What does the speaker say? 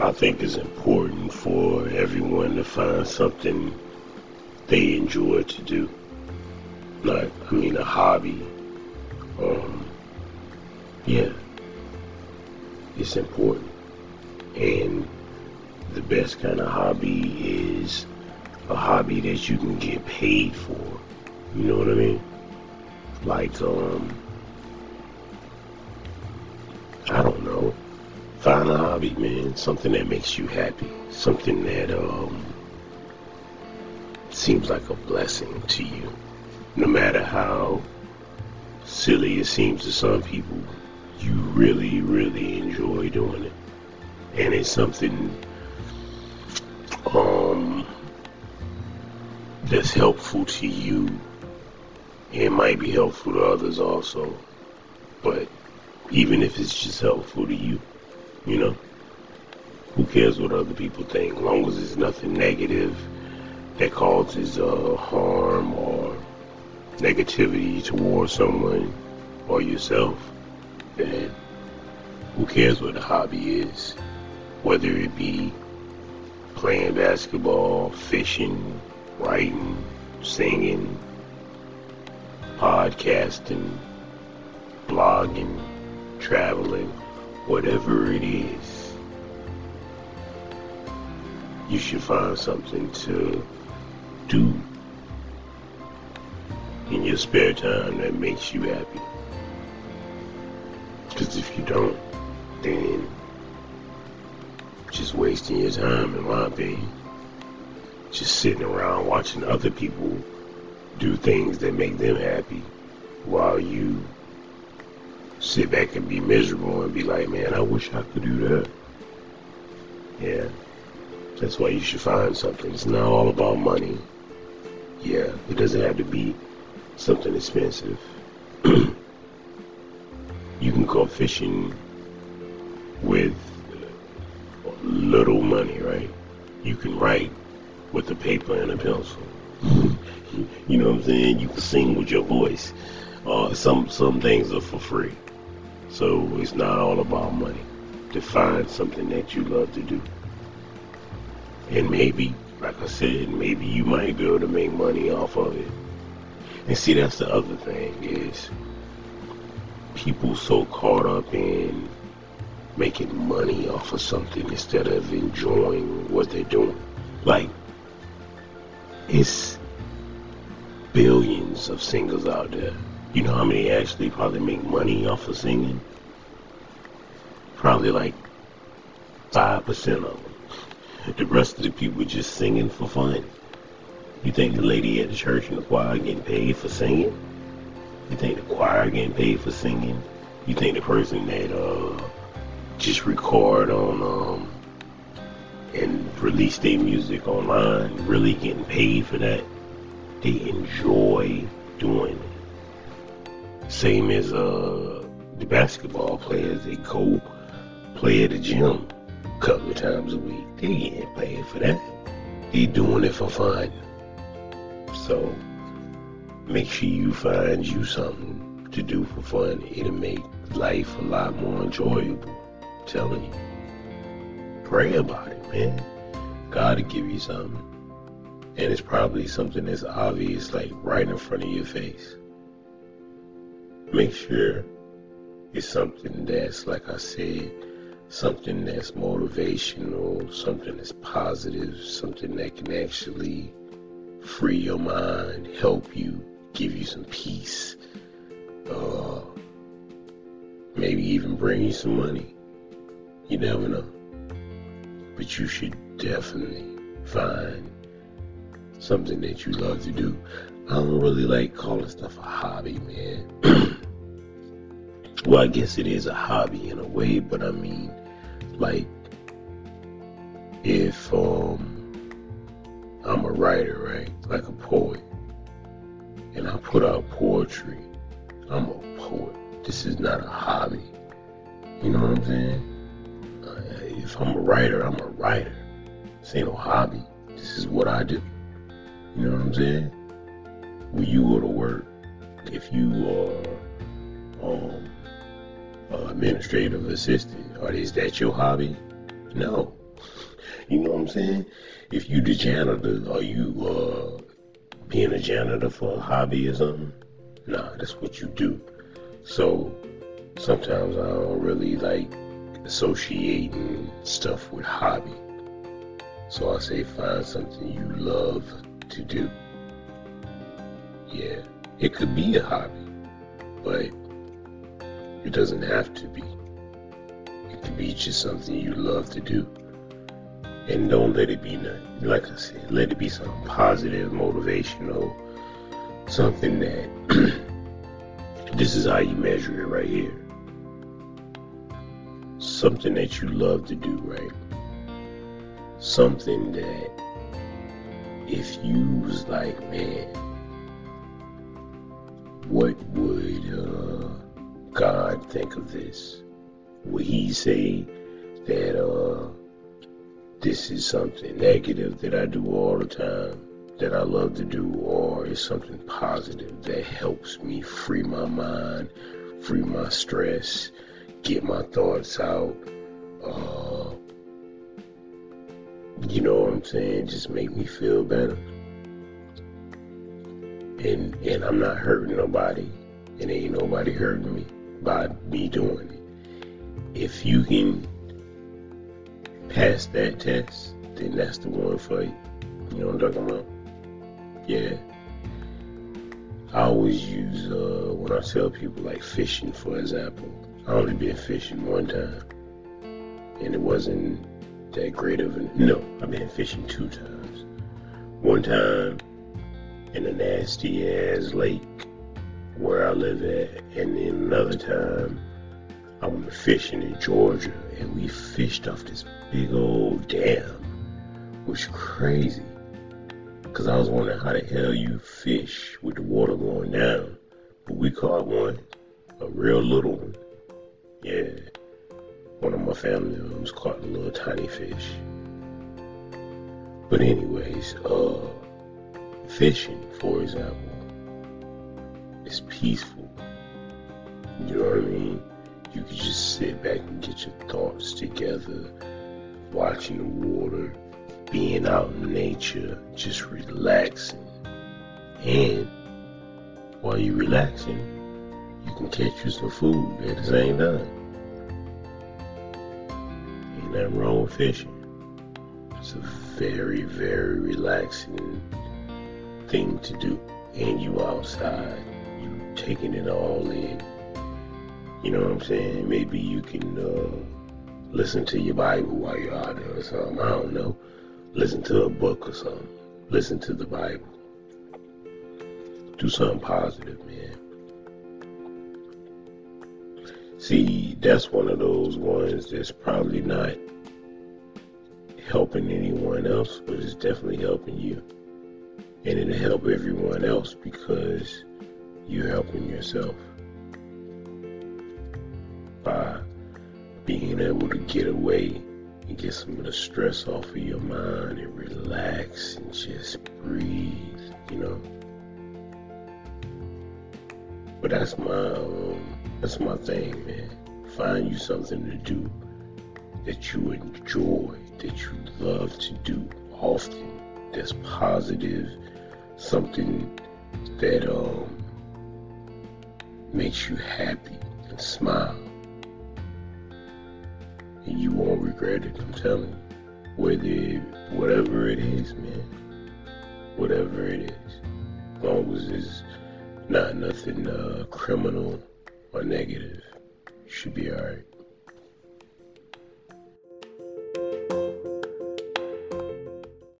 I think it's important for everyone to find something they enjoy to do. Like, I mean, a hobby. Um, yeah, it's important. And the best kind of hobby is a hobby that you can get paid for. You know what I mean? Like, um, I don't know. Find a hobby, man. Something that makes you happy. Something that, um, seems like a blessing to you. No matter how silly it seems to some people, you really, really enjoy doing it. And it's something um, that's helpful to you. It might be helpful to others also. But even if it's just helpful to you, you know, who cares what other people think? As long as it's nothing negative that causes uh, harm or negativity towards someone or yourself, then who cares what the hobby is? Whether it be playing basketball, fishing, writing, singing, podcasting, blogging, traveling, whatever it is, you should find something to do in your spare time that makes you happy. Because if you don't, then just wasting your time, in my opinion. Just sitting around watching other people do things that make them happy while you sit back and be miserable and be like, man, I wish I could do that. Yeah. That's why you should find something. It's not all about money. Yeah, it doesn't have to be something expensive. you can go fishing with little money, right? You can write with a paper and a pencil. you know what I'm saying? You can sing with your voice. Uh, some some things are for free, so it's not all about money. To find something that you love to do, and maybe, like I said, maybe you might be able to make money off of it. And see, that's the other thing is people so caught up in making money off of something instead of enjoying what they're doing. Like, it's billions of singers out there. You know how many actually probably make money off of singing? Probably like 5% of them. The rest of the people just singing for fun. You think the lady at the church in the choir getting paid for singing? You think the choir getting paid for singing? You think the person that uh just record on um, and release their music online, really getting paid for that. They enjoy doing it. Same as uh, the basketball players, they go play at the gym a couple of times a week. They ain't paid for that. They doing it for fun. So make sure you find you something to do for fun. It'll make life a lot more enjoyable I'm telling you. Pray about it, man. God will give you something. And it's probably something that's obvious, like right in front of your face. Make sure it's something that's, like I said, something that's motivational, something that's positive, something that can actually free your mind, help you, give you some peace, uh, maybe even bring you some money. You never know. But you should definitely find something that you love to do. I don't really like calling stuff a hobby, man. well, I guess it is a hobby in a way, but I mean, like, if um, I'm a writer, right, like a poet, and I put out poetry, I'm a poet. This is not a hobby. You know what I'm saying? if I'm a writer, I'm a writer. This ain't no hobby. This is what I do. You know what I'm saying? When you go to work, if you are um, administrative assistant, or is that your hobby? No. You know what I'm saying? If you the janitor, are you uh, being a janitor for a hobby or something? Nah, that's what you do. So sometimes I don't really like associating stuff with hobby. So I say find something you love to do. Yeah, it could be a hobby, but it doesn't have to be. It could be just something you love to do. And don't let it be, like I said, let it be something positive, motivational, something that this is how you measure it right here. Something that you love to do, right? Something that if you was like, man, what would uh, God think of this? Would He say that uh, this is something negative that I do all the time, that I love to do, or is something positive that helps me free my mind, free my stress, get my thoughts out? Uh, you know what I'm saying? Just make me feel better and and I'm not hurting nobody, and ain't nobody hurting me by me doing it. If you can pass that test, then that's the one for you. You know what I'm talking about? Yeah. I always use uh, when I tell people like fishing, for example. I only been fishing one time, and it wasn't that great of a no. I've been fishing two times. One time in a nasty ass lake where I live at. And then another time, I went fishing in Georgia and we fished off this big old dam, which crazy. Cause I was wondering how the hell you fish with the water going down. But we caught one, a real little one. Yeah. One of my family members caught a little tiny fish. But anyways, uh, fishing, for example, is peaceful. You know what I mean? You can just sit back and get your thoughts together, watching the water, being out in nature, just relaxing. And while you're relaxing, you can catch you some food at the same time. Ain't nothing wrong with fishing. It's a very, very relaxing thing to do. And you outside, you taking it all in. You know what I'm saying? Maybe you can uh, listen to your Bible while you're out there or something. I don't know. Listen to a book or something. Listen to the Bible. Do something positive, man. See, that's one of those ones that's probably not helping anyone else, but it's definitely helping you and it'll help everyone else because you're helping yourself by being able to get away and get some of the stress off of your mind and relax and just breathe, you know. But that's my um, that's my thing, man. Find you something to do that you enjoy, that you love to do often, that's positive something that um, makes you happy and smile. And you won't regret it, I'm telling you. Whether, whatever it is, man. Whatever it is. As long as it's not nothing uh, criminal or negative, you should be alright.